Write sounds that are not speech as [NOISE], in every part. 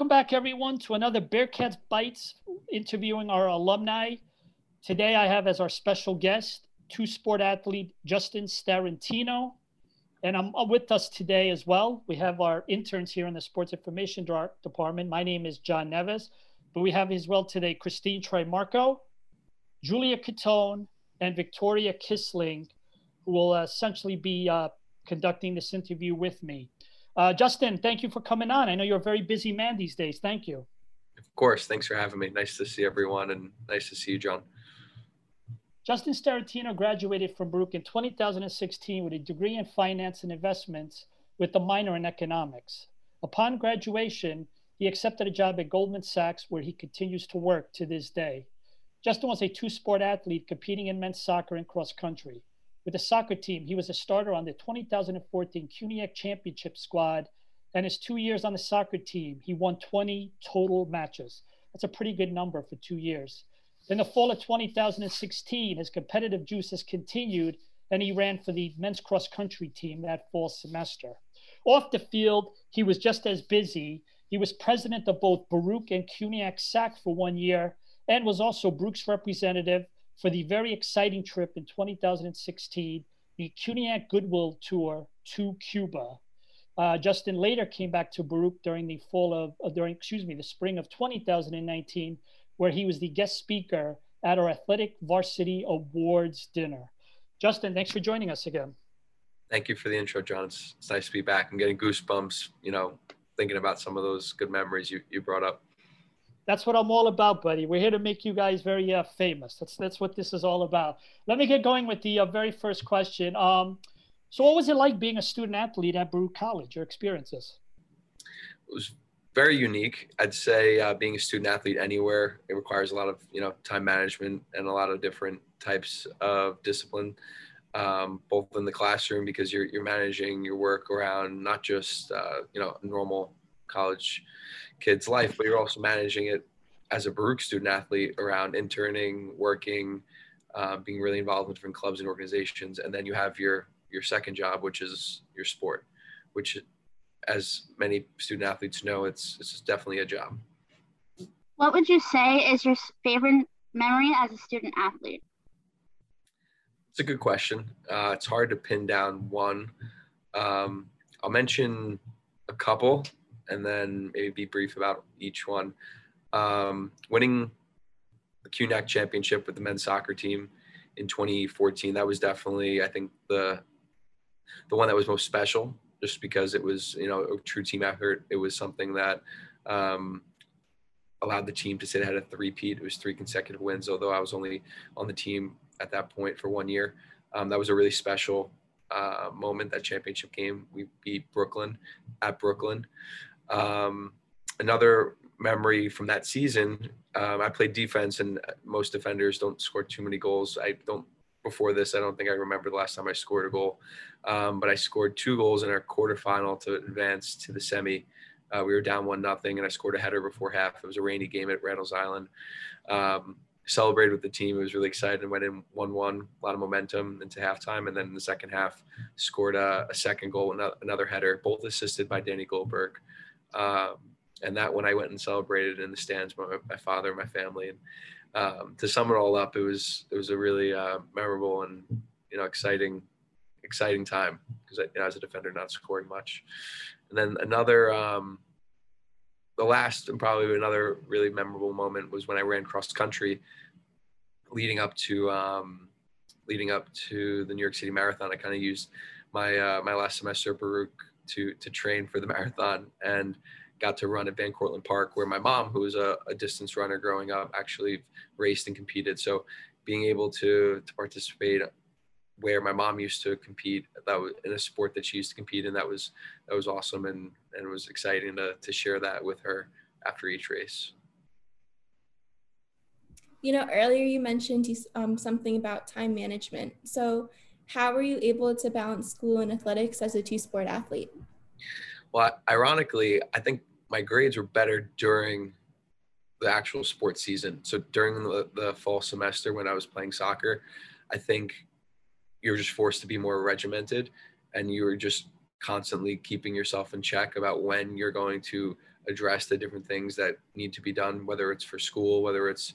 Welcome back, everyone, to another Bearcats Bites interviewing our alumni. Today, I have as our special guest two sport athlete Justin Starantino. And I'm with us today as well. We have our interns here in the Sports Information Department. My name is John Neves, but we have as well today Christine Troy Marco, Julia Catone, and Victoria Kissling, who will essentially be uh, conducting this interview with me. Uh, Justin, thank you for coming on. I know you're a very busy man these days. Thank you. Of course. Thanks for having me. Nice to see everyone and nice to see you, John. Justin Starantino graduated from Baruch in 2016 with a degree in finance and investments with a minor in economics. Upon graduation, he accepted a job at Goldman Sachs where he continues to work to this day. Justin was a two sport athlete competing in men's soccer and cross country. With the soccer team, he was a starter on the 2014 CUNYAC Championship squad. And his two years on the soccer team, he won 20 total matches. That's a pretty good number for two years. In the fall of 2016, his competitive juices continued and he ran for the men's cross country team that fall semester. Off the field, he was just as busy. He was president of both Baruch and CUNYAC SAC for one year and was also Baruch's representative for the very exciting trip in 2016, the CUNYAC Goodwill Tour to Cuba. Uh, Justin later came back to Baruch during the fall of, uh, during, excuse me, the spring of 2019 where he was the guest speaker at our Athletic Varsity Awards dinner. Justin, thanks for joining us again. Thank you for the intro, John. It's, it's nice to be back. I'm getting goosebumps, you know, thinking about some of those good memories you, you brought up. That's what I'm all about, buddy. We're here to make you guys very uh, famous. That's that's what this is all about. Let me get going with the uh, very first question. Um, so, what was it like being a student athlete at Baruch College? Your experiences? It was very unique. I'd say uh, being a student athlete anywhere, it requires a lot of you know time management and a lot of different types of discipline, um, both in the classroom because you're you're managing your work around not just uh, you know normal college kid's life, but you're also managing it as a Baruch student athlete around interning, working, uh, being really involved in different clubs and organizations, and then you have your your second job, which is your sport, which as many student athletes know, it's it's definitely a job. What would you say is your favorite memory as a student athlete? It's a good question. Uh, it's hard to pin down one. Um, I'll mention a couple and then maybe be brief about each one. Um, winning the CUNYAC championship with the men's soccer team in 2014, that was definitely, I think, the the one that was most special just because it was you know a true team effort. It was something that um, allowed the team to sit ahead of three-peat. It was three consecutive wins, although I was only on the team at that point for one year. Um, that was a really special uh, moment. That championship game, we beat Brooklyn at Brooklyn. Um, another memory from that season, um, I played defense, and most defenders don't score too many goals. I don't before this. I don't think I remember the last time I scored a goal, um, but I scored two goals in our quarterfinal to advance to the semi. Uh, we were down one nothing, and I scored a header before half. It was a rainy game at Randall's Island. Um, celebrated with the team. It was really excited. And went in one one, a lot of momentum into halftime, and then in the second half, scored a, a second goal, another, another, header, both assisted by Danny Goldberg. Um, and that when I went and celebrated in the stands, my, my father, and my family, and um, to sum it all up, it was it was a really uh, memorable and you know exciting exciting time because you know, as a defender, not scoring much. And then another, um, the last and probably another really memorable moment was when I ran cross country, leading up to um, leading up to the New York City Marathon. I kind of used my uh, my last semester at Baruch to to train for the [LAUGHS] marathon and got to run at Van Cortlandt Park, where my mom, who was a, a, distance runner growing up, actually raced and competed. So being able to to participate where my mom used to compete, that was in a sport that she used to compete in, that was that was awesome and and it was exciting to to share that with her after each race. You know, earlier you mentioned um, something about time management. So, how were you able to balance school and athletics as a two sport athlete? Well, ironically, I think my grades were better during the actual sports season. So during the, the fall semester when I was playing soccer, I think you're just forced to be more regimented and you were just constantly keeping yourself in check about when you're going to address the different things that need to be done, whether it's for school, whether it's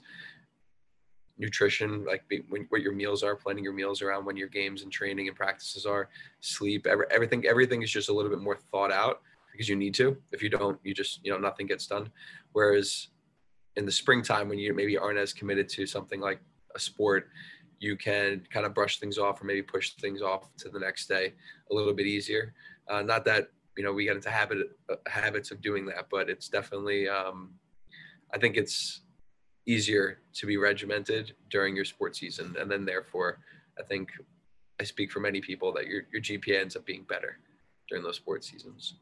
nutrition, like when, what your meals are, planning your meals around when your games and training and practices are, sleep, every, everything, everything is just a little bit more thought out because you need to. If you don't, you just, you know, nothing gets done. Whereas in the springtime, when you maybe aren't as committed to something like a sport, you can kind of brush things off or maybe push things off to the next day a little bit easier. Uh, not that you know we get into habit uh, habits of doing that, but it's definitely um, I think it's easier to be regimented during your sports season, and then therefore I think I speak for many people that your your GPA ends up being better during those sports seasons.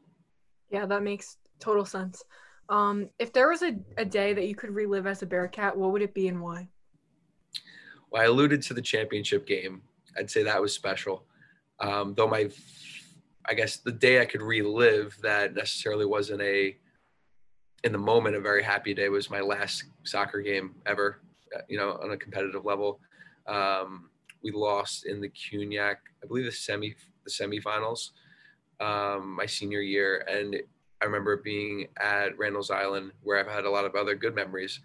Yeah, that makes total sense. Um, if there was a, a day that you could relive as a Bearcat, what would it be and why? Well, I alluded to the championship game. I'd say that was special. Um, though my, I guess the day I could relive that necessarily wasn't a, in the moment, a very happy day was my last soccer game ever, uh, you know, on a competitive level. Um, we lost in the CUNYAC, I believe the semi, the semifinals, um, my senior year. And I remember being at Randall's Island where I've had a lot of other good memories,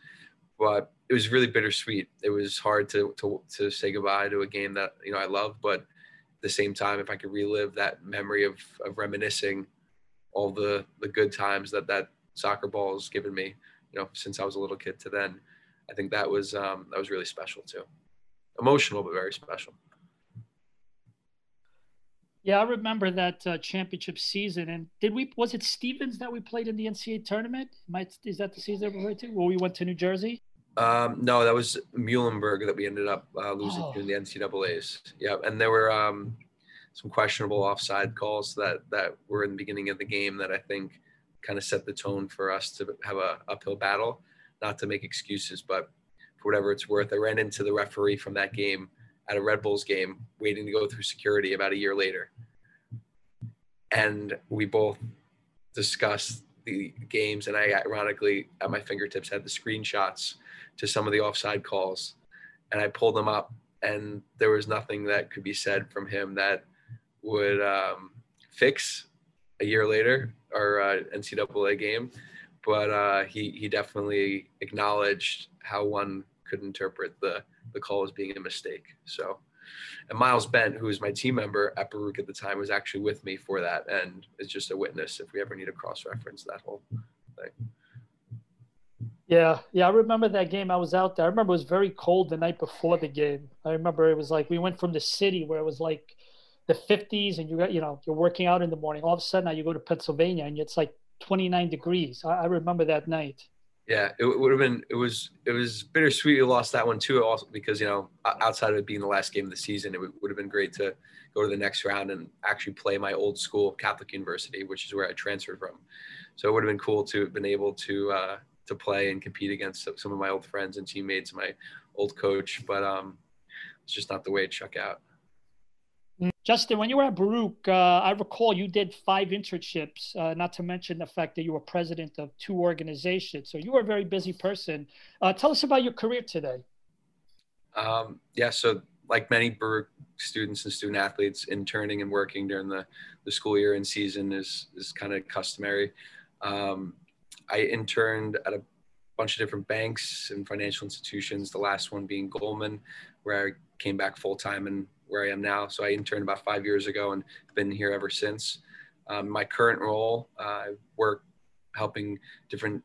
but it was really bittersweet. It was hard to, to, to say goodbye to a game that, you know, I love, but at the same time, if I could relive that memory of, of reminiscing all the, the good times that that soccer ball has given me, you know, since I was a little kid to then, I think that was, um, that was really special too. Emotional, but very special. Yeah, I remember that uh, championship season. And did we? Was it Stevens that we played in the NCAA tournament? Might is that the season we're to? Where we went to New Jersey? Um, no, that was Muhlenberg that we ended up uh, losing Oh. to in the NCAA's. Yeah, and there were um, some questionable offside calls that that were in the beginning of the game that I think kind of set the tone for us to have a uphill battle. Not to make excuses, but for whatever it's worth, I ran into the referee from that game at a Red Bulls game, waiting to go through security about a year later, and we both discussed the games, and I ironically at my fingertips had the screenshots to some of the offside calls and I pulled them up and there was nothing that could be said from him that would um, fix a year later our uh, NCAA game. But uh, he, he definitely acknowledged how one could interpret the, the call as being a mistake. So, and Miles Bent, who was my team member at Baruch at the time, was actually with me for that and is just a witness if we ever need to cross reference that whole thing. Yeah, yeah, I remember that game. I was out there. I remember it was very cold the night before the game. I remember it was like we went from the city where it was like the 50s, and you got you know you're working out in the morning. All of a sudden, now you go to Pennsylvania and it's like 29 degrees. I, I remember that night. Yeah, it would have been. It was. It was bittersweet. We lost that one too, also because you know, outside of it being the last game of the season, it would, would have been great to go to the next round and actually play my old school, Catholic University, which is where I transferred from. So it would have been cool to have been able to uh, to play and compete against some of my old friends and teammates, my old coach. But um, it's just not the way it shook out. Justin, when you were at Baruch, uh, I recall you did five internships, uh, not to mention the fact that you were president of two organizations. So you were a very busy person. Uh, tell us about your career today. Um, yeah, so like many Baruch students and student athletes, interning and working during the, the school year and season is is kind of customary. Um, I interned at a bunch of different banks and financial institutions. The last one being Goldman, where I came back full time and where I am now. So I interned about five years ago and been here ever since. Um, my current role, uh, I work helping different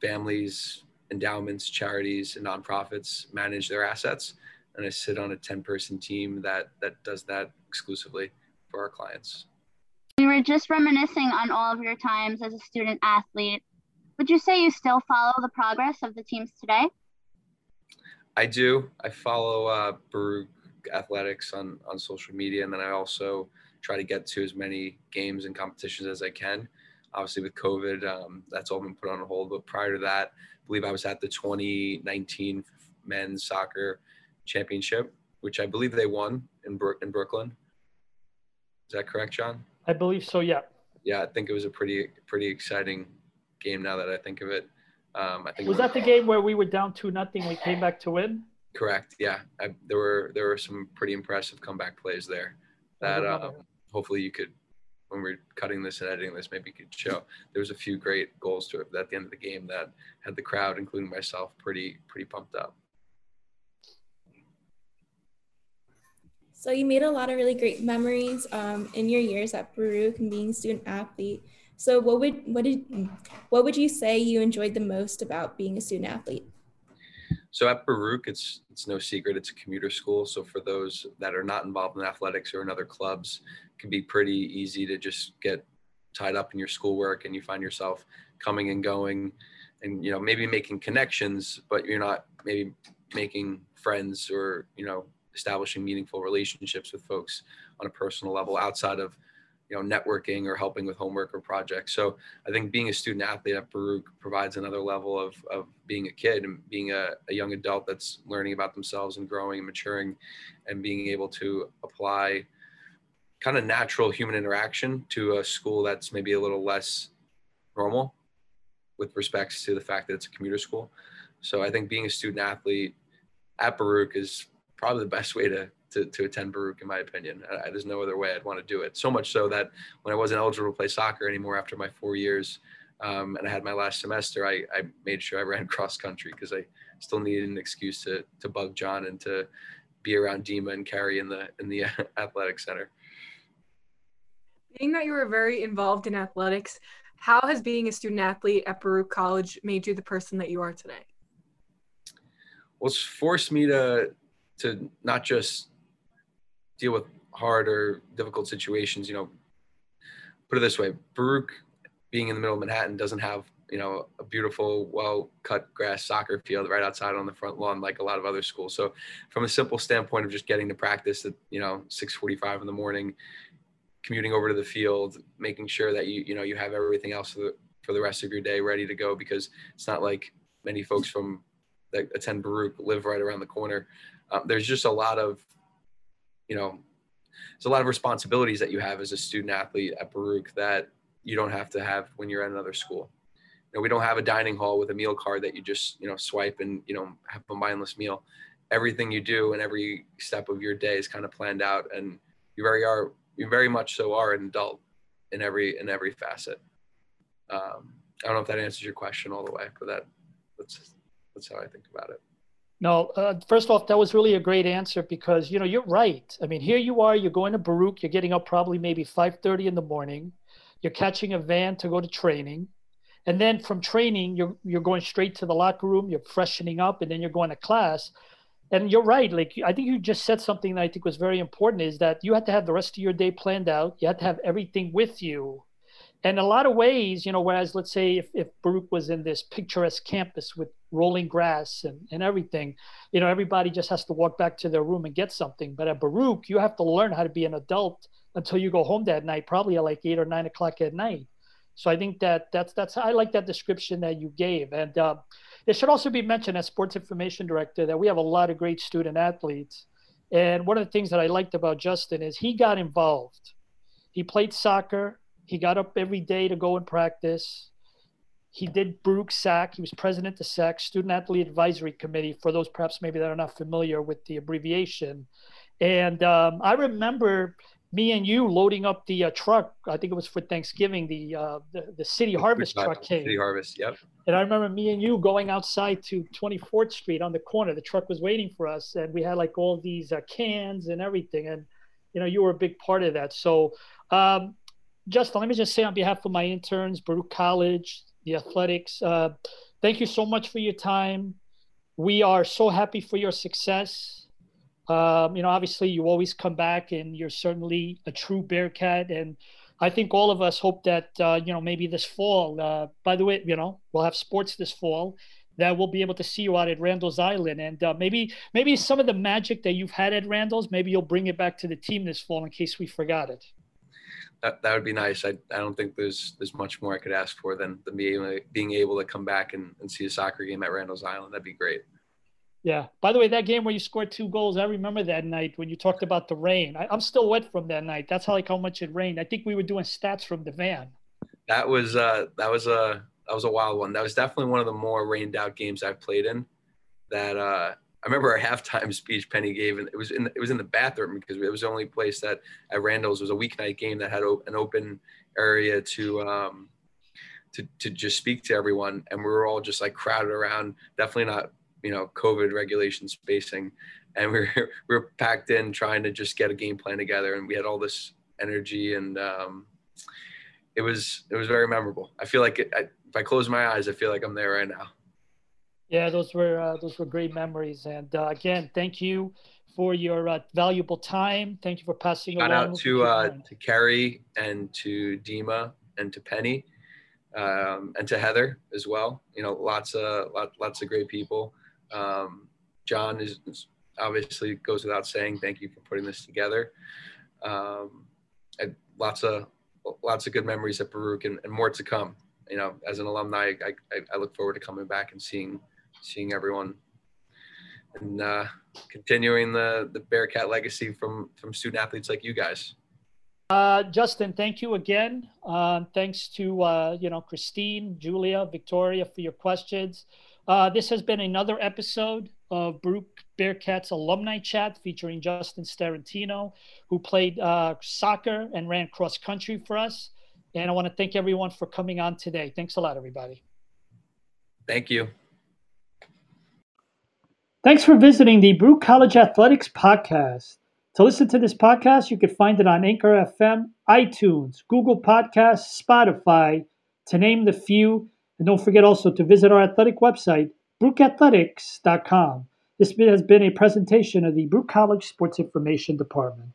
families, endowments, charities, and nonprofits manage their assets. And I sit on a 10 person team that, that does that exclusively for our clients. We were just reminiscing on all of your times as a student athlete. Would you say you still follow the progress of the teams today? I do. I follow uh, Baruch Athletics on, on social media, and then I also try to get to as many games and competitions as I can. Obviously, with COVID, um, that's all been put on hold. But prior to that, I believe I was at the 2019 men's soccer championship, which I believe they won in, Brook in Brooklyn. Is that correct, John? I believe so, yeah. Yeah, I think it was a pretty pretty exciting game. Now that I think of it, um, I think Was it that the game where we were down two nothing? We came back to win. Correct. Yeah, I, there were there were some pretty impressive comeback plays there that um, hopefully you could when we're cutting this and editing this, maybe you could show there was a few great goals to it at the end of the game that had the crowd, including myself, pretty pretty pumped up. So you made a lot of really great memories um, in your years at Baruch and being student athlete. So what would what did what would you say you enjoyed the most about being a student athlete? So at Baruch, it's it's no secret it's a commuter school. So for those that are not involved in athletics or in other clubs, it can be pretty easy to just get tied up in your schoolwork and you find yourself coming and going and you know maybe making connections but you're not maybe making friends or you know establishing meaningful relationships with folks on a personal level outside of you know networking or helping with homework or projects. So i think being a student athlete at baruch provides another level of, of being a kid and being a, a young adult that's learning about themselves and growing and maturing and being able to apply kind of natural human interaction to a school that's maybe a little less normal with respects to the fact that it's a commuter school. So i think being a student athlete at baruch is probably the best way to to, to attend Baruch, in my opinion. I, there's no other way I'd want to do it. So much so that when I wasn't eligible to play soccer anymore after my four years, um, and I had my last semester, I, I made sure I ran [LAUGHS] cross country because I still needed an excuse to to bug John and to be around Dima and Carrie in the in the [LAUGHS] athletic center. Being that you were very involved in athletics, how has being a student athlete at Baruch College made you the person that you are today? Well, it's forced me to to not just deal with hard or difficult situations. You know, put it this way: Baruch, being in the middle of Manhattan, doesn't have you know a beautiful, well-cut grass soccer field right outside on the front lawn like a lot of other schools. So, from a simple standpoint of just getting to practice at you know 6:45 in the morning, commuting over to the field, making sure that you you know you have everything else for the, for the rest of your day ready to go because it's not like many folks from that attend Baruch live right around the corner. Um, there's just a lot of you know, there's a lot of responsibilities that you have as a student athlete at Baruch that you don't have to have when you're at another school. You know, we don't have a dining hall with a meal card that you just, you know, swipe and, you know, have a mindless meal. Everything you do and every step of your day is kind of planned out and you very are, you very much so are an adult in every, in every facet. Um, I don't know if that answers your question all the way, but that, that's, that's how I think about it. No, uh, first off, that was really a great answer because you know you're right. I mean, here you are, you're going to Baruch, you're getting up probably maybe 5:30 in the morning, you're catching a van to go to training, and then from training you're you're going straight to the locker room, you're freshening up, and then you're going to class. And you're right. Like I think you just said something that I think was very important is that you had to have the rest of your day planned out. You had to have everything with you in a lot of ways, you know, whereas let's say if, if Baruch was in this picturesque campus with rolling grass and, and everything, you know, everybody just has to walk back to their room and get something. But at Baruch, you have to learn how to be an adult until you go home that night, probably at like eight or nine o'clock at night. So I think that that's that's I like that description that you gave, and uh, it should also be mentioned as sports information director that we have a lot of great student athletes. And one of the things that I liked about Justin is he got involved. He played soccer he got up every day to go and practice. He did Baruch SAC. He was president of the SAC, Student Athlete Advisory Committee, for those perhaps maybe that are not familiar with the abbreviation. And um, I remember me and you loading up the uh, truck. I think it was for Thanksgiving. The uh, the, the City Harvest truck came. City Harvest, yep. And I remember me and you going outside to 24th Street on the corner. The truck was waiting for us, and we had like all these uh, cans and everything. And you know, you were a big part of that. So um, Justin, let me just say on behalf of my interns, Baruch College, the athletics, uh, thank you so much for your time. We are so happy for your success. Um, you know, obviously, you always come back, and you're certainly a true Bearcat. And I think all of us hope that uh, you know maybe this fall. Uh, by the way, you know we'll have sports this fall that we'll be able to see you out at Randall's Island, and uh, maybe maybe some of the magic that you've had at Randall's, maybe you'll bring it back to the team this fall in case we forgot it that, that would be nice. I, I don't think there's there's much more I could ask for than, than being, able, being able to come back and, and see a soccer game at Randall's Island. That'd be great. Yeah. By the way, that game where you scored two goals, I remember that night when you talked about the rain. I, am still wet from that night. That's how like how much it rained. I think we were doing stats from the van. That was uh that was a that was a wild one. That was definitely one of the more rained out games I've played in. That uh I remember our halftime [LAUGHS] speech Penny gave, and it was in the, it was in the bathroom because it was the only place that at Randall's was a weeknight game that had an open area to um, to to just speak to everyone, and we were all just like crowded around. Definitely not you know COVID regulation spacing, and we were [LAUGHS] we were packed in trying to just get a game plan together, and we had all this energy, and um, it was it was very memorable. I feel like it, I, if I close my eyes, I feel like I'm there right now. Yeah, those were uh, those were great memories, and uh, again, thank you for your uh, valuable time. Thank you for passing Shout out to uh, to Carrie and to Dima and to Penny um, and to Heather as well. You know, lots of lot, lots of great people. Um, John is, is, obviously goes without saying. Thank you for putting this together. Um, lots of lots of good memories at Baruch and, and, more to come. You know, as an alumni, I, I, I look forward to coming back and seeing seeing everyone and uh, continuing the the Bearcat legacy from from student athletes like you guys. Uh, Justin, thank you again. Uh, thanks to uh, you know Christine, Julia, Victoria for your questions. Uh, this has been another episode of Baruch Bearcats alumni chat featuring Justin Starantino, who played uh, soccer and ran cross country for us. And I want to thank everyone for coming on today. Thanks a lot, everybody. Thank you. Thanks for visiting the Baruch College Athletics podcast. To listen to this podcast, you can find it on Anchor FM, iTunes, Google Podcasts, Spotify, to name the few. And don't forget also to visit our athletic website, baruchathletics.com. This has been a presentation of the Baruch College Sports Information Department.